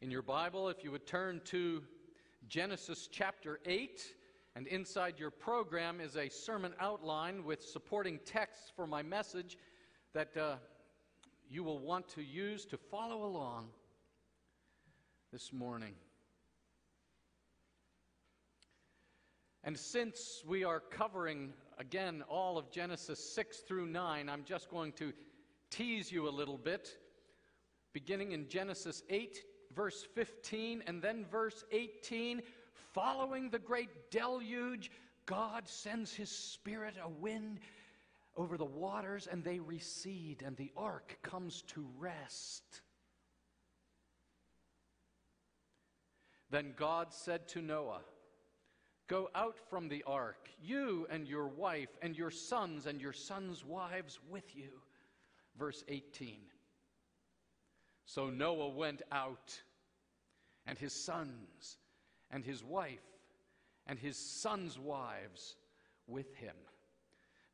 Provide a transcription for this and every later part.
In your Bible, if you would turn to Genesis chapter 8, and inside your program is a sermon outline with supporting texts for my message that uh, you will want to use to follow along this morning. And since we are covering again all of Genesis 6 through 9, I'm just going to tease you a little bit, beginning in Genesis 8 verse 15, and then verse 18. Following the great deluge, God sends his spirit, a wind, over the waters, and they recede, and the ark comes to rest. Then God said to Noah, Go out from the ark, you and your wife, and your sons and your sons' wives with you. Verse 18. So Noah went out, and his sons, and his wife, and his sons' wives with him.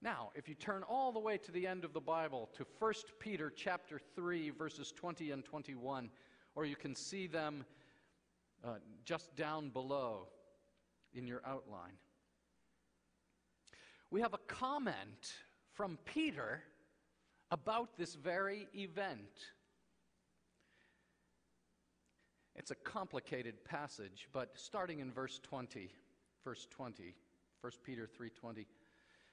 Now, if you turn all the way to the end of the Bible, to 1 Peter chapter 3, verses 20 and 21, or you can see them uh, just down below in your outline. We have a comment from Peter about this very event. It's a complicated passage, but starting in verse 20, verse 20, 1 Peter 3:20,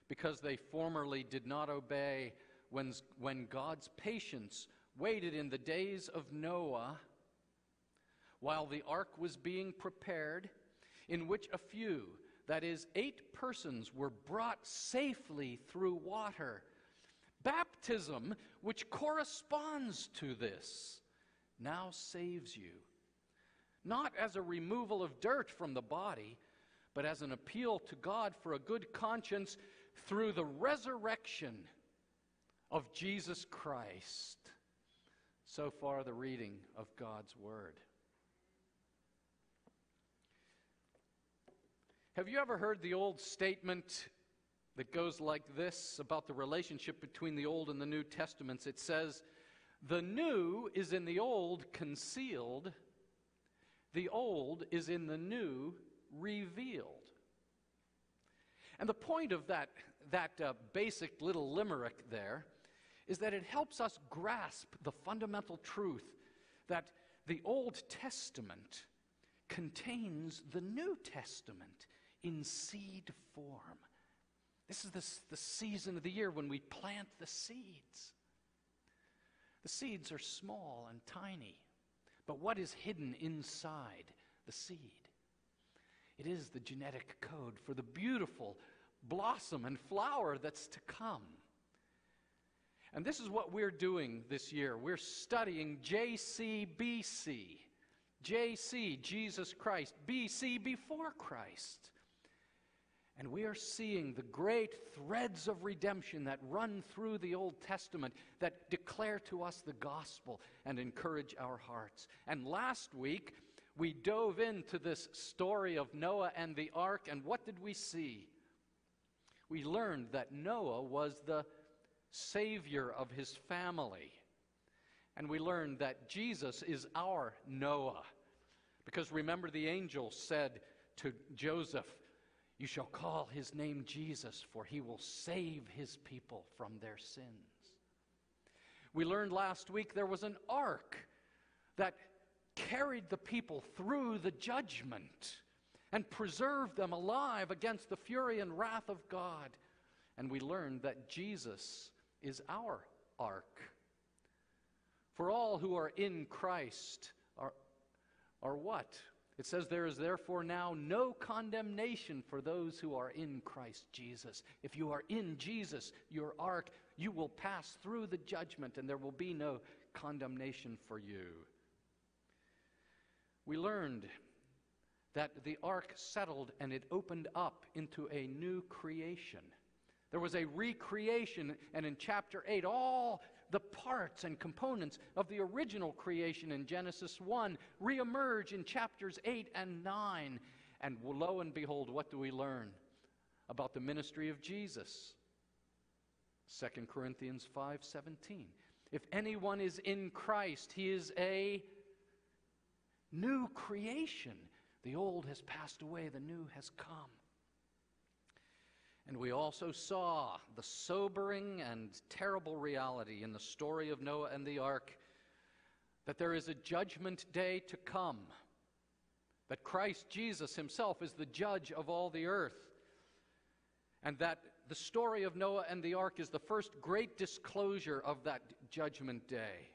because they formerly did not obey when, when God's patience waited in the days of Noah while the ark was being prepared, in which a few, that is, eight persons, were brought safely through water. Baptism, which corresponds to this, now saves you not as a removal of dirt from the body, but as an appeal to God for a good conscience through the resurrection of Jesus Christ. So far, the reading of God's Word. Have you ever heard the old statement that goes like this about the relationship between the Old and the New Testaments? It says, The new is in the old concealed the old is in the new revealed. And the point of that, that uh, basic little limerick there is that it helps us grasp the fundamental truth that the Old Testament contains the New Testament in seed form. This is the, the season of the year when we plant the seeds. The seeds are small and tiny. But what is hidden inside the seed? It is the genetic code for the beautiful blossom and flower that's to come. And this is what we're doing this year. We're studying JCBC. JC, Jesus Christ. BC, before Christ. And we are seeing the great threads of redemption that run through the Old Testament that declare to us the gospel and encourage our hearts. And last week, we dove into this story of Noah and the ark, and what did we see? We learned that Noah was the savior of his family. And we learned that Jesus is our Noah. Because remember, the angel said to Joseph, you shall call his name Jesus, for he will save his people from their sins. We learned last week there was an ark that carried the people through the judgment and preserved them alive against the fury and wrath of God. And we learned that Jesus is our ark. For all who are in Christ are, are what? It says, There is therefore now no condemnation for those who are in Christ Jesus. If you are in Jesus, your ark, you will pass through the judgment and there will be no condemnation for you. We learned that the ark settled and it opened up into a new creation. There was a recreation, and in chapter 8, all the parts and components of the original creation in Genesis 1 reemerge in chapters 8 and 9. And lo and behold, what do we learn about the ministry of Jesus? 2 Corinthians 5:17. If anyone is in Christ, he is a new creation. The old has passed away, the new has come. And we also saw the sobering and terrible reality in the story of Noah and the ark that there is a judgment day to come, that Christ Jesus himself is the judge of all the earth, and that the story of Noah and the ark is the first great disclosure of that judgment day.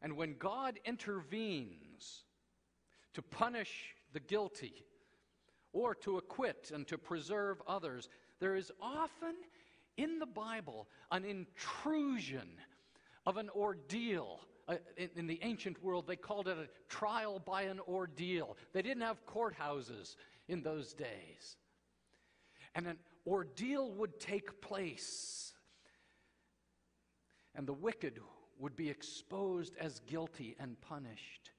And when God intervenes to punish the guilty or to acquit and to preserve others, there is often in the Bible an intrusion of an ordeal. Uh, in, the ancient world, they called it a trial by an ordeal. They didn't have courthouses in those days. And an ordeal would take place. And the wicked would be exposed as guilty and punished.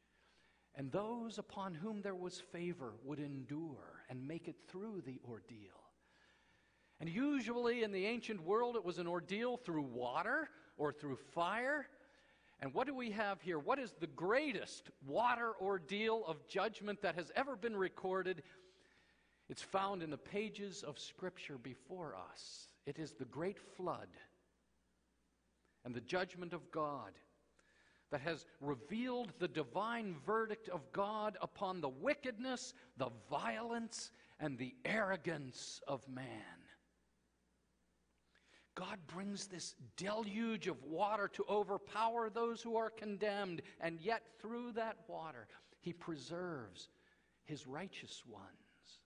And those upon whom there was favor would endure through the ordeal. And usually in the ancient world, it was an ordeal through water or through fire. And what do we have here? What is the greatest water ordeal of judgment that has ever been recorded? It's found in the pages of Scripture before us. It is the great flood and the judgment of God that has revealed the divine verdict of God upon the wickedness, the violence, and the arrogance of man. God brings this deluge of water to overpower those who are condemned, and yet through that water, He preserves His righteous ones,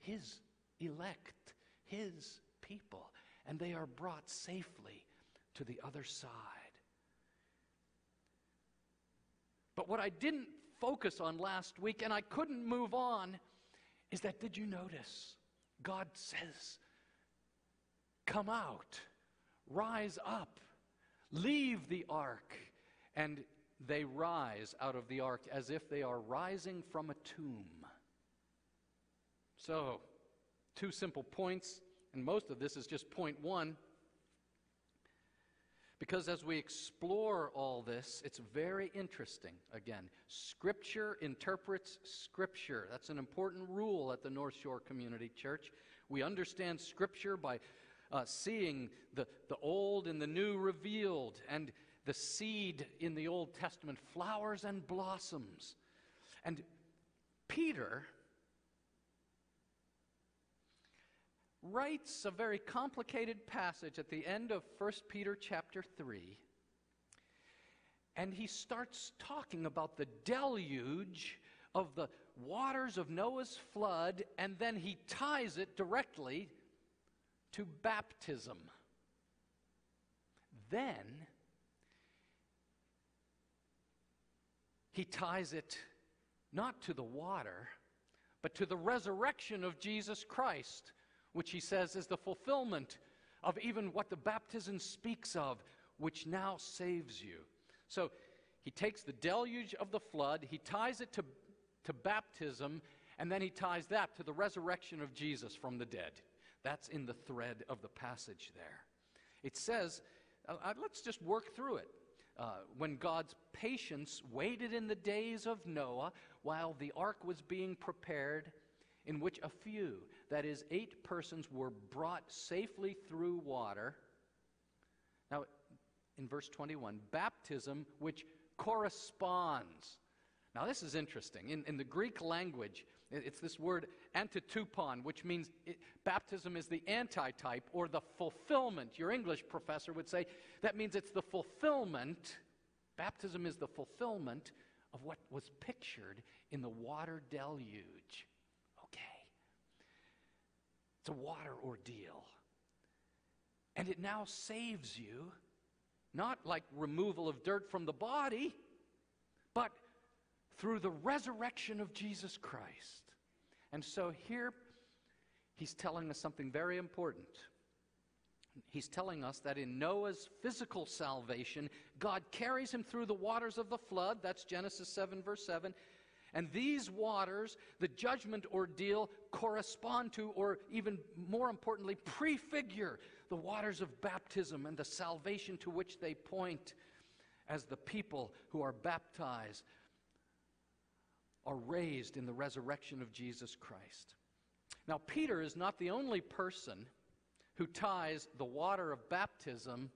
His elect, His people, and they are brought safely to the other side. But what I didn't focus on last week, and I couldn't move on, is that did you notice? God says, Come out, rise up, leave the ark. And they rise out of the ark as if they are rising from a tomb. So, two simple points, and most of this is just point one. Because as we explore all this, it's very interesting. Again, Scripture interprets Scripture. That's an important rule at the North Shore Community Church. We understand Scripture by uh, seeing the, the old and the new revealed, and the seed in the Old Testament flowers and blossoms. And Peter writes a very complicated passage at the end of 1 Peter chapter 3. And he starts talking about the deluge of the waters of Noah's flood, and then he ties it directly to baptism. Then he ties it not to the water, but to the resurrection of Jesus Christ which he says is the fulfillment of even what the baptism speaks of, which now saves you. So he takes the deluge of the flood, he ties it to, to baptism, and then he ties that to the resurrection of Jesus from the dead. That's in the thread of the passage there. It says, uh, uh let's just work through it. Uh, when God's patience waited in the days of Noah while the ark was being prepared, in which a few, that is, eight persons, were brought safely through water. Now, in verse 21, baptism which corresponds. Now, this is interesting. In, in the Greek language, it's this word antitupon, which means it, baptism is the antitype or the fulfillment. Your English professor would say that means it's the fulfillment. Baptism is the fulfillment of what was pictured in the water deluge. It's a water ordeal. And it now saves you, not like removal of dirt from the body, but through the resurrection of Jesus Christ. And so here he's telling us something very important. He's telling us that in Noah's physical salvation, God carries him through the waters of the flood. That's Genesis 7, verse 7. And these waters, the judgment ordeal, correspond to, or even more importantly, prefigure the waters of baptism and the salvation to which they point as the people who are baptized are raised in the resurrection of Jesus Christ. Now, Peter is not the only person who ties the water of baptism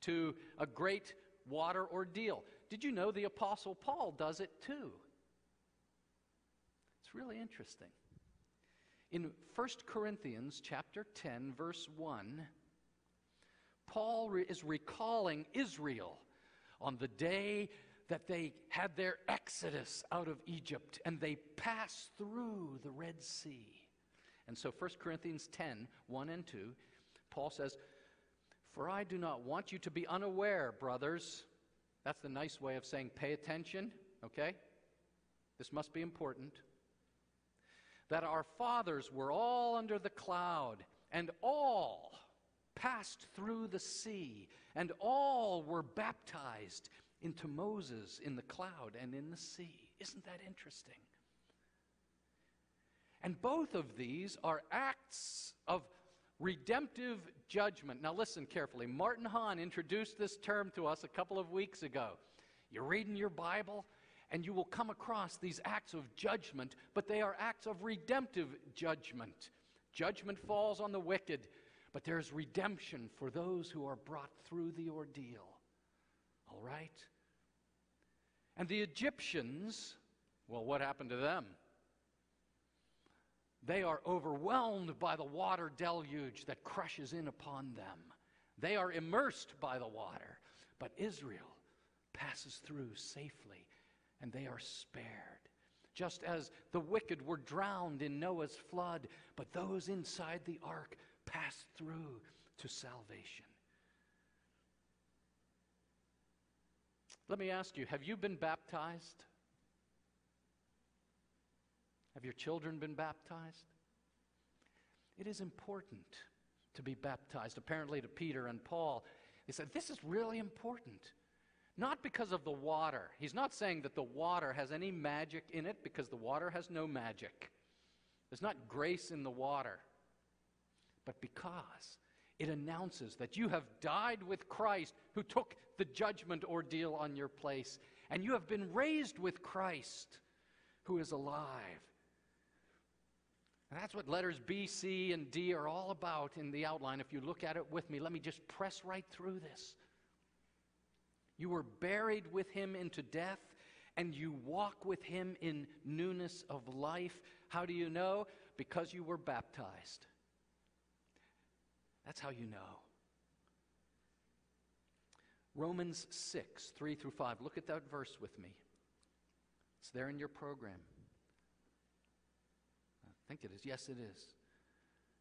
to a great water ordeal. Did you know the Apostle Paul does it too? Really interesting. In 1 Corinthians chapter 10 verse 1, Paul re- is recalling Israel on the day that they had their exodus out of Egypt and they passed through the Red Sea. And so 1 Corinthians 10 1 and 2, Paul says, For I do not want you to be unaware, brothers. That's the nice way of saying pay attention, okay? This must be important. That our fathers were all under the cloud, and all passed through the sea, and all were baptized into Moses in the cloud and in the sea. Isn't that interesting? And both of these are acts of redemptive judgment. Now, listen carefully. Martin Hahn introduced this term to us a couple of weeks ago. You're reading your Bible, and you will come across these acts of judgment, but they are acts of redemptive judgment. Judgment falls on the wicked, but there's redemption for those who are brought through the ordeal. All right? And the Egyptians, well, what happened to them? They are overwhelmed by the water deluge that crushes in upon them. They are immersed by the water. But Israel passes through safely, and they are spared. Just as the wicked were drowned in Noah's flood, but those inside the ark passed through to salvation. Let me ask you have you been baptized? Have your children been baptized? It is important to be baptized. Apparently, to Peter and Paul, they said, This is really important. Not because of the water. He's not saying that the water has any magic in it because the water has no magic. There's not grace in the water. But because it announces that you have died with Christ who took the judgment ordeal on your place, and you have been raised with Christ who is alive. And that's what letters B, C, and D are all about in the outline. If you look at it with me, let me just press right through this. You were buried with him into death, and you walk with him in newness of life. How do you know? Because you were baptized. That's how you know. Romans 6, 3 through 5. Look at that verse with me. It's there in your program. I think it is. Yes, it is.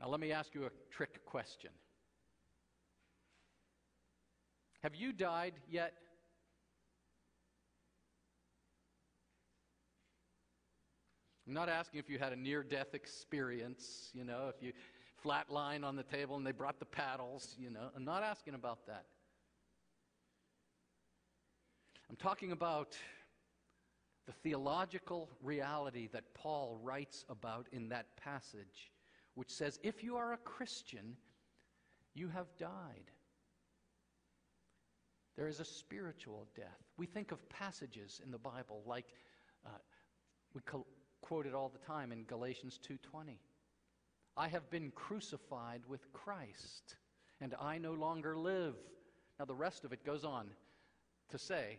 Now, let me ask you a trick question Have you died yet? I'm not asking if you had a near death experience, you know, if you flatline on the table and they brought the paddles, you know. I'm not asking about that. I'm talking about the theological reality that Paul writes about in that passage, which says if you are a Christian, you have died. There is a spiritual death. We think of passages in the Bible like uh, we quote it all the time in Galatians 2:20. I have been crucified with Christ, and I no longer live. Now the rest of it goes on to say,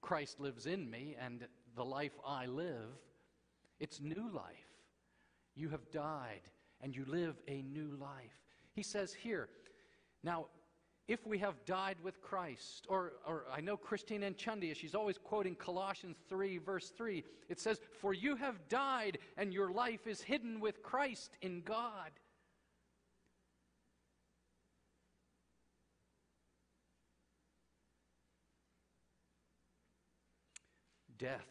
Christ lives in me, and the life I live, it's new life. You have died, and you live a new life. He says here, now if we have died with Christ. Or, or I know Christine Enchandia, she's always quoting Colossians 3, verse 3. It says, For you have died, and your life is hidden with Christ in God. Death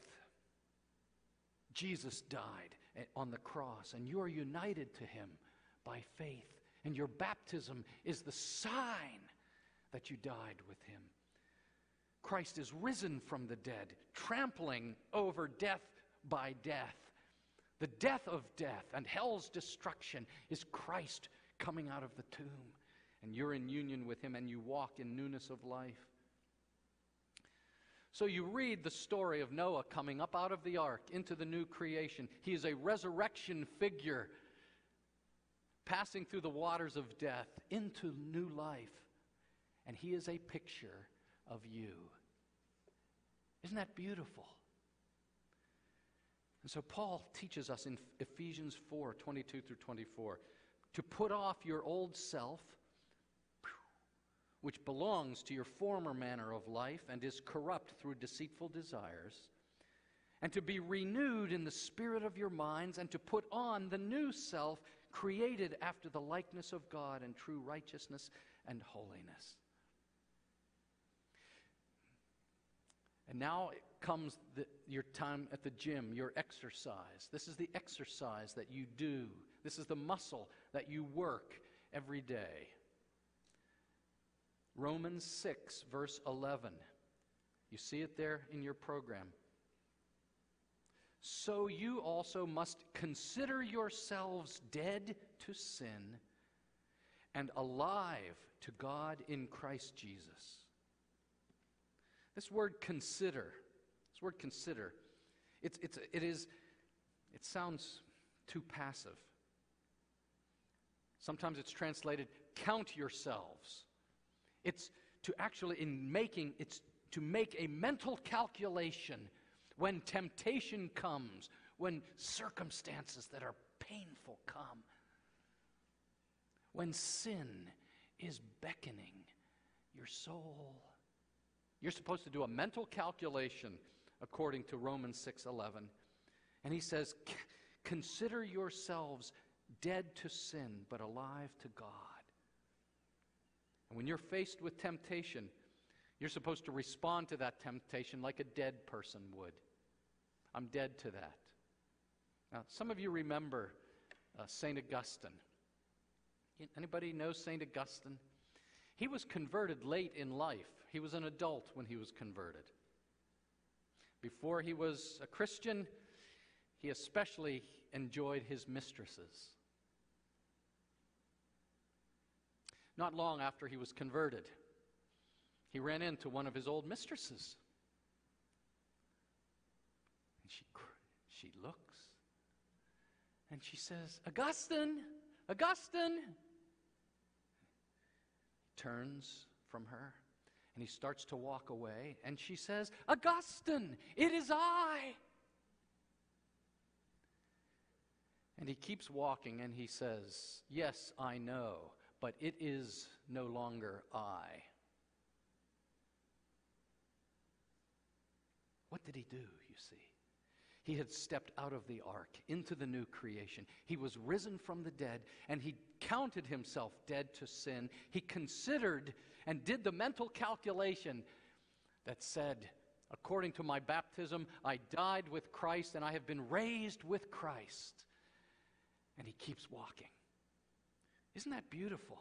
Jesus died on the cross, and you are united to him by faith. And your baptism is the sign that you died with him. Christ is risen from the dead, trampling over death by death. The death of death and hell's destruction is Christ coming out of the tomb. And you're in union with him and you walk in newness of life. So you read the story of Noah coming up out of the ark into the new creation. He is a resurrection figure passing through the waters of death into new life. And he is a picture of you. Isn't that beautiful? And so Paul teaches us in Ephesians 4 22 through 24 to put off your old self, which belongs to your former manner of life and is corrupt through deceitful desires, and to be renewed in the spirit of your minds, and to put on the new self, created after the likeness of God in true righteousness and holiness. And now comes the, your time at the gym, your exercise. This is the exercise that you do, this is the muscle that you work every day. Romans 6, verse 11. You see it there in your program. So you also must consider yourselves dead to sin and alive to God in Christ Jesus. This word consider, this word consider, it's, it's, it is, it sounds too passive. Sometimes it's translated count yourselves. It's to actually, in making, it's to make a mental calculation when temptation comes, when circumstances that are painful come, when sin is beckoning your soul. You're supposed to do a mental calculation according to Romans 6:11. And he says, "Consider yourselves dead to sin but alive to God." And when you're faced with temptation, you're supposed to respond to that temptation like a dead person would. I'm dead to that. Now, some of you remember uh, St. Augustine. Anybody know St. Augustine? He was converted late in life. He was an adult when he was converted. Before he was a Christian, he especially enjoyed his mistresses. Not long after he was converted, he ran into one of his old mistresses. And she, she looks and she says, Augustine, Augustine. He turns from her and he starts to walk away, and she says, Augustine, it is I. And he keeps walking and he says, Yes, I know, but it is no longer I. What did he do, you see? He had stepped out of the ark into the new creation. He was risen from the dead, and he counted himself dead to sin. He considered and did the mental calculation that said, according to my baptism, I died with Christ and I have been raised with Christ. And he keeps walking. Isn't that beautiful?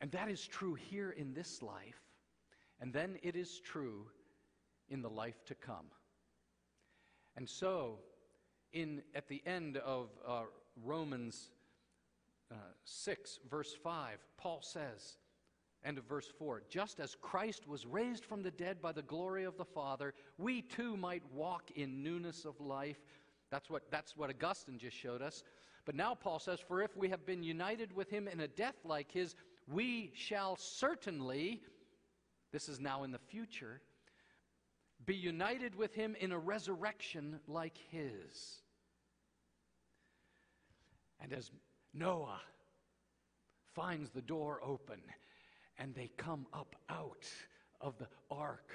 And that is true here in this life, and then it is true in the life to come. And so, in, at the end of uh, Romans uh, 6, verse 5, Paul says, end of verse 4 just as Christ was raised from the dead by the glory of the Father, we too might walk in newness of life. That's what, that's what Augustine just showed us. But now Paul says, For if we have been united with him in a death like his, we shall certainly, this is now in the future, be united with him in a resurrection like his. And as Noah finds the door open and they come up out of the ark,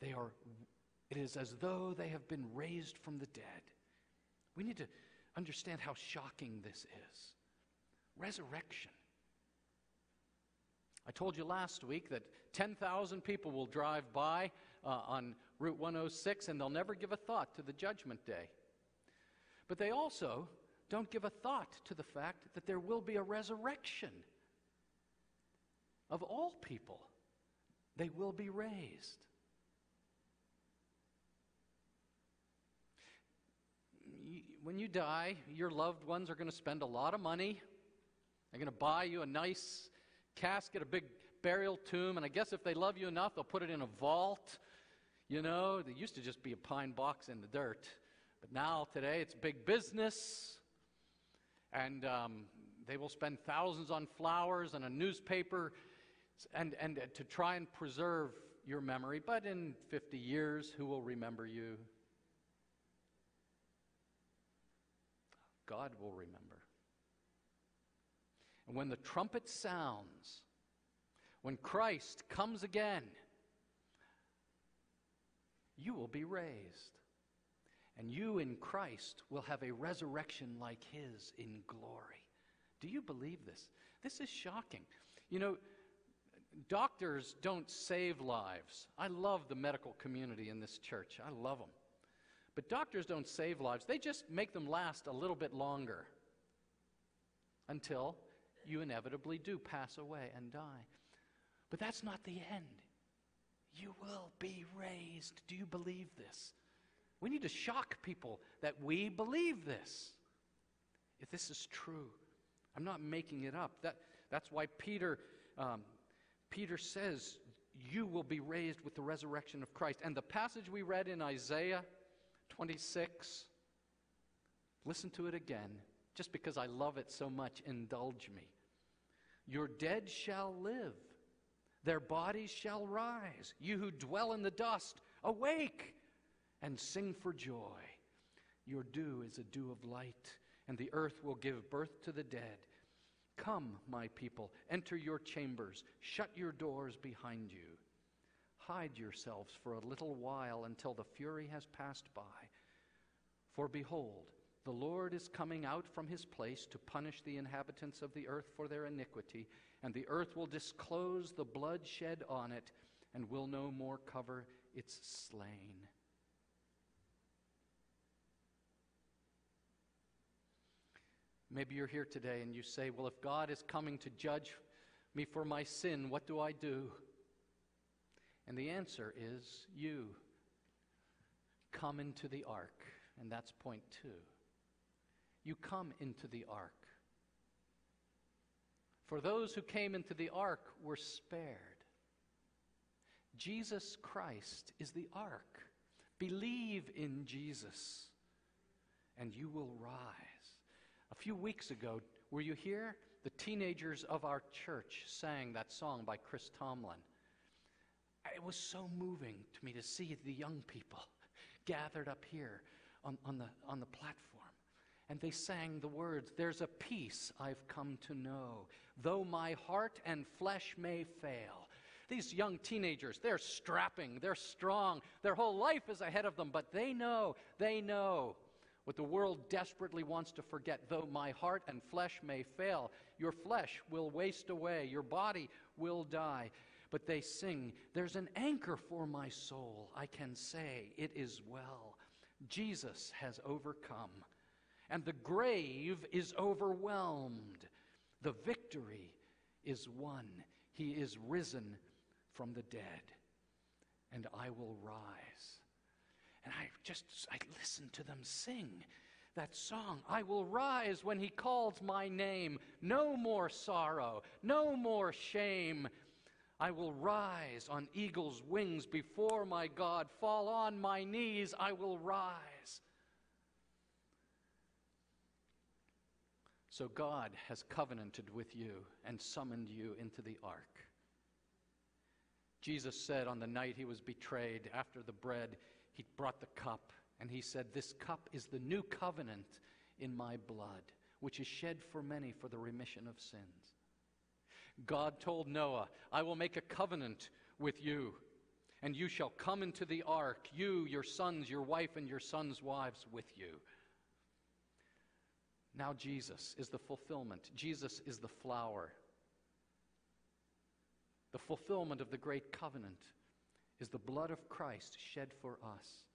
they are, it is as though they have been raised from the dead. We need to understand how shocking this is. Resurrection. I told you last week that 10,000 people will drive by uh, on Route 106 and they'll never give a thought to the judgment day. But they also don't give a thought to the fact that there will be a resurrection of all people. They will be raised. When you die, your loved ones are going to spend a lot of money. They're going to buy you a nice casket, a big burial tomb, and I guess if they love you enough, they'll put it in a vault. You know, there used to just be a pine box in the dirt, but now today it's big business, and um, they will spend thousands on flowers and a newspaper, and and to try and preserve your memory. But in 50 years, who will remember you? God will remember. And when the trumpet sounds, when Christ comes again, you will be raised. And you in Christ will have a resurrection like his in glory. Do you believe this? This is shocking. You know, doctors don't save lives. I love the medical community in this church, I love them. But doctors don't save lives, they just make them last a little bit longer until you inevitably do pass away and die. But that's not the end. You will be raised. Do you believe this? We need to shock people that we believe this. If this is true, I'm not making it up. That, that's why Peter, um, Peter says, You will be raised with the resurrection of Christ. And the passage we read in Isaiah 26, listen to it again. Just because I love it so much, indulge me. Your dead shall live, their bodies shall rise. You who dwell in the dust, awake and sing for joy. Your dew is a dew of light, and the earth will give birth to the dead. Come, my people, enter your chambers, shut your doors behind you. Hide yourselves for a little while until the fury has passed by. For behold, the Lord is coming out from his place to punish the inhabitants of the earth for their iniquity, and the earth will disclose the blood shed on it and will no more cover its slain. Maybe you're here today and you say, Well, if God is coming to judge me for my sin, what do I do? And the answer is you. Come into the ark. And that's point two you come into the ark. For those who came into the ark were spared. Jesus Christ is the ark. Believe in Jesus, and you will rise. A few weeks ago, were you here? The teenagers of our church sang that song by Chris Tomlin. It was so moving to me to see the young people gathered up here on, on, the, on the platform and they sang the words, There's a peace I've come to know, though my heart and flesh may fail. These young teenagers, they're strapping, they're strong, their whole life is ahead of them, but they know, they know what the world desperately wants to forget. Though my heart and flesh may fail, your flesh will waste away, your body will die. But they sing, There's an anchor for my soul. I can say, It is well. Jesus has overcome and the grave is overwhelmed. The victory is won. He is risen from the dead, and I will rise. And I just, I listened to them sing that song. I will rise when he calls my name. No more sorrow, no more shame. I will rise on eagle's wings before my God, fall on my knees, I will rise. So God has covenanted with you and summoned you into the ark. Jesus said on the night he was betrayed, after the bread, he brought the cup, and he said, This cup is the new covenant in my blood, which is shed for many for the remission of sins. God told Noah, I will make a covenant with you, and you shall come into the ark, you, your sons, your wife, and your sons' wives with you. Now, Jesus is the fulfillment, Jesus is the flower. the fulfillment of the great covenant, is the blood of Christ shed for us.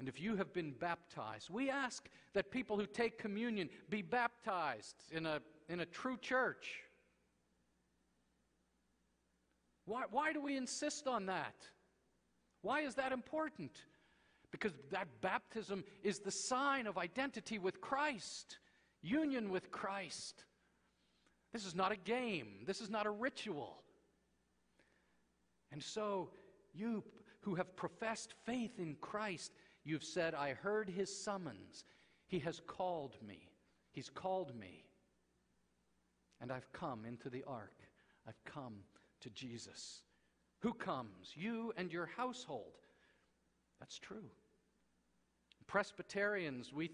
And if you have been baptized, we ask that people who take communion be baptized in a, in a true church. Why, why do we insist on that? Why is that important? Because that baptism is the sign of identity with Christ, union with Christ. This is not a game, this is not a ritual. And so, you who have professed faith in Christ, you've said, I heard his summons. He has called me. He's called me. And I've come into the ark. I've come to Jesus. Who comes? You and your household. That's true. Presbyterians, we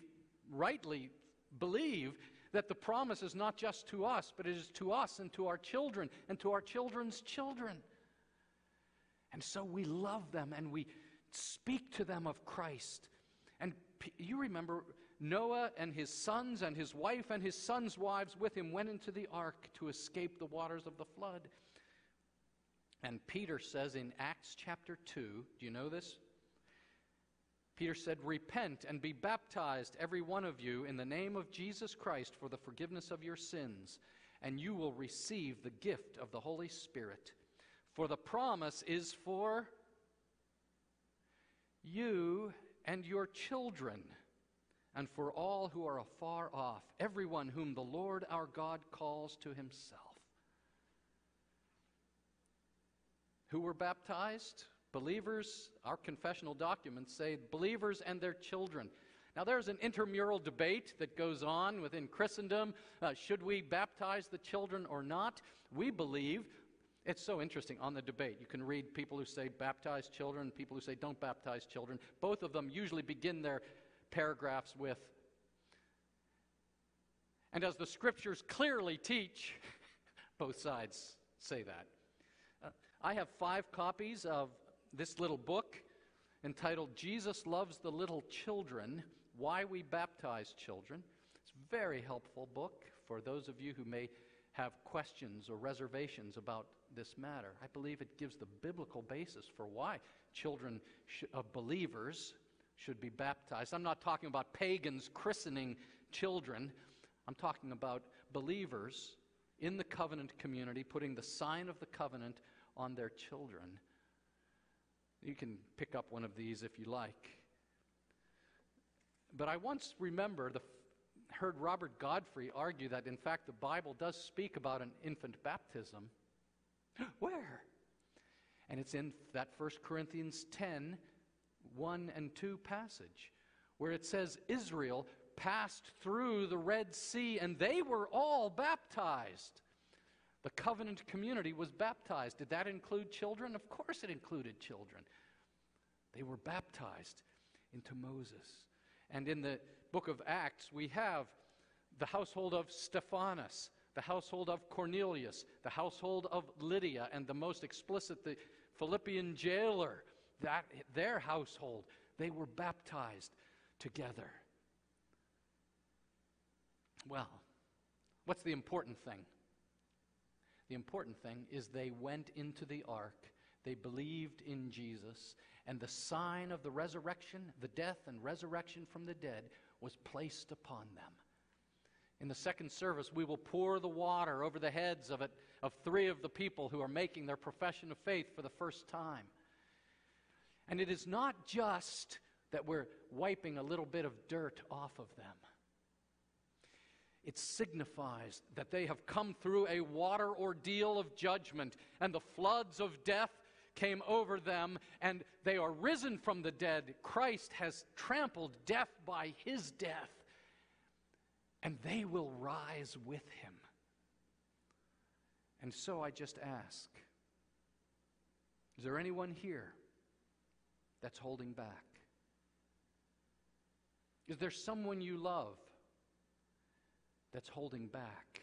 rightly believe that the promise is not just to us, but it is to us and to our children and to our children's children. And so we love them and we speak to them of Christ. And you remember Noah and his sons and his wife and his sons' wives with him went into the ark to escape the waters of the flood. And Peter says in Acts chapter 2, do you know this? Peter said, Repent and be baptized, every one of you, in the name of Jesus Christ for the forgiveness of your sins, and you will receive the gift of the Holy Spirit. For the promise is for you and your children, and for all who are afar off, everyone whom the Lord our God calls to himself. Who were baptized? Believers, our confessional documents say believers and their children. Now, there's an intramural debate that goes on within Christendom. Uh, should we baptize the children or not? We believe it's so interesting on the debate. You can read people who say baptize children, people who say don't baptize children. Both of them usually begin their paragraphs with, and as the scriptures clearly teach, both sides say that. Uh, I have five copies of this little book entitled Jesus Loves the Little Children Why We Baptize Children. It's a very helpful book for those of you who may have questions or reservations about this matter. I believe it gives the biblical basis for why children of believers should be baptized. I'm not talking about pagans christening children, I'm talking about believers in the covenant community putting the sign of the covenant on their children. You can pick up one of these if you like. But I once remember the, heard Robert Godfrey argue that, in fact, the Bible does speak about an infant baptism. Where? And it's in that 1 Corinthians 10 1 and 2 passage, where it says Israel passed through the Red Sea and they were all baptized. The covenant community was baptized. Did that include children? Of course it included children. They were baptized into Moses. And in the book of Acts, we have the household of Stephanas, the household of Cornelius, the household of Lydia, and the most explicit, the Philippian jailer, that their household, they were baptized together. Well, what's the important thing? The important thing is they went into the ark, they believed in Jesus, and the sign of the resurrection, the death and resurrection from the dead, was placed upon them. In the second service, we will pour the water over the heads of, it, of three of the people who are making their profession of faith for the first time. And it is not just that we're wiping a little bit of dirt off of them it signifies that they have come through a water ordeal of judgment, and the floods of death came over them, and they are risen from the dead. Christ has trampled death by his death, and they will rise with him. And so I just ask is there anyone here that's holding back? Is there someone you love that's holding back.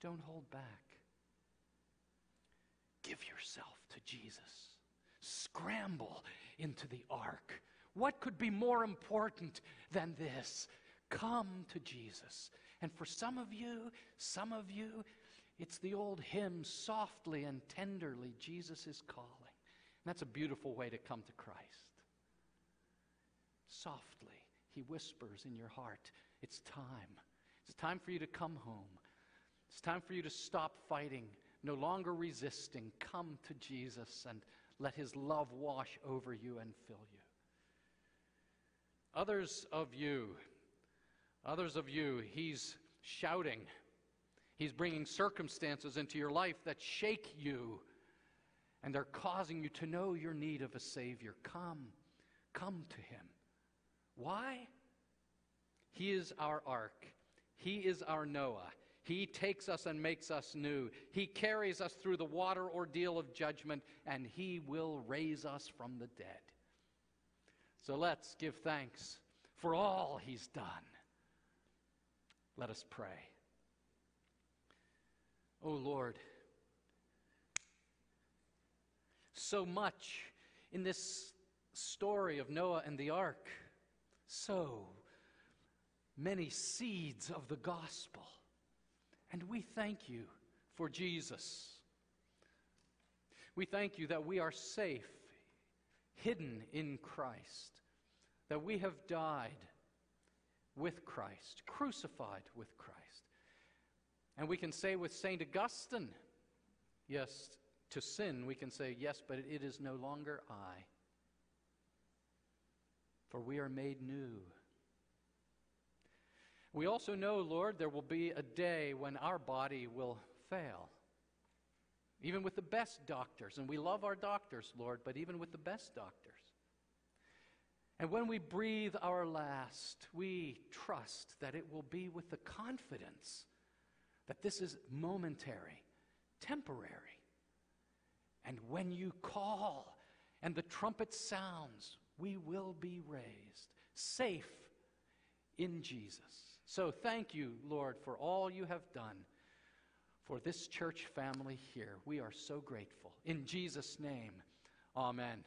Don't hold back. Give yourself to Jesus. Scramble into the ark. What could be more important than this? Come to Jesus And for some of you, some of you, it's the old hymn, softly and tenderly, Jesus is calling. And that's a beautiful way to come to Christ. Softly, he whispers in your heart, It's time. It's time for you to come home. It's time for you to stop fighting, no longer resisting. Come to Jesus and let his love wash over you and fill you. Others of you, others of you, he's shouting. He's bringing circumstances into your life that shake you and they're causing you to know your need of a Savior. Come, come to Him. Why? He is our ark, He is our Noah. He takes us and makes us new. He carries us through the water ordeal of judgment, and He will raise us from the dead. So let's give thanks for all He's done. Let us pray. Oh Lord, so much in this story of Noah and the ark, so many seeds of the gospel. And we thank you for Jesus. We thank you that we are safe, hidden in Christ, that we have died with Christ, crucified with Christ. And we can say with St. Augustine, yes, to sin, we can say, yes, but it is no longer I. For we are made new. We also know, Lord, there will be a day when our body will fail. Even with the best doctors, and we love our doctors, Lord, but even with the best doctors. And when we breathe our last, we trust that it will be with the confidence that this is momentary, temporary. And when you call and the trumpet sounds, we will be raised, safe in Jesus. So thank you, Lord, for all you have done for this church family here. We are so grateful. In Jesus' name, amen.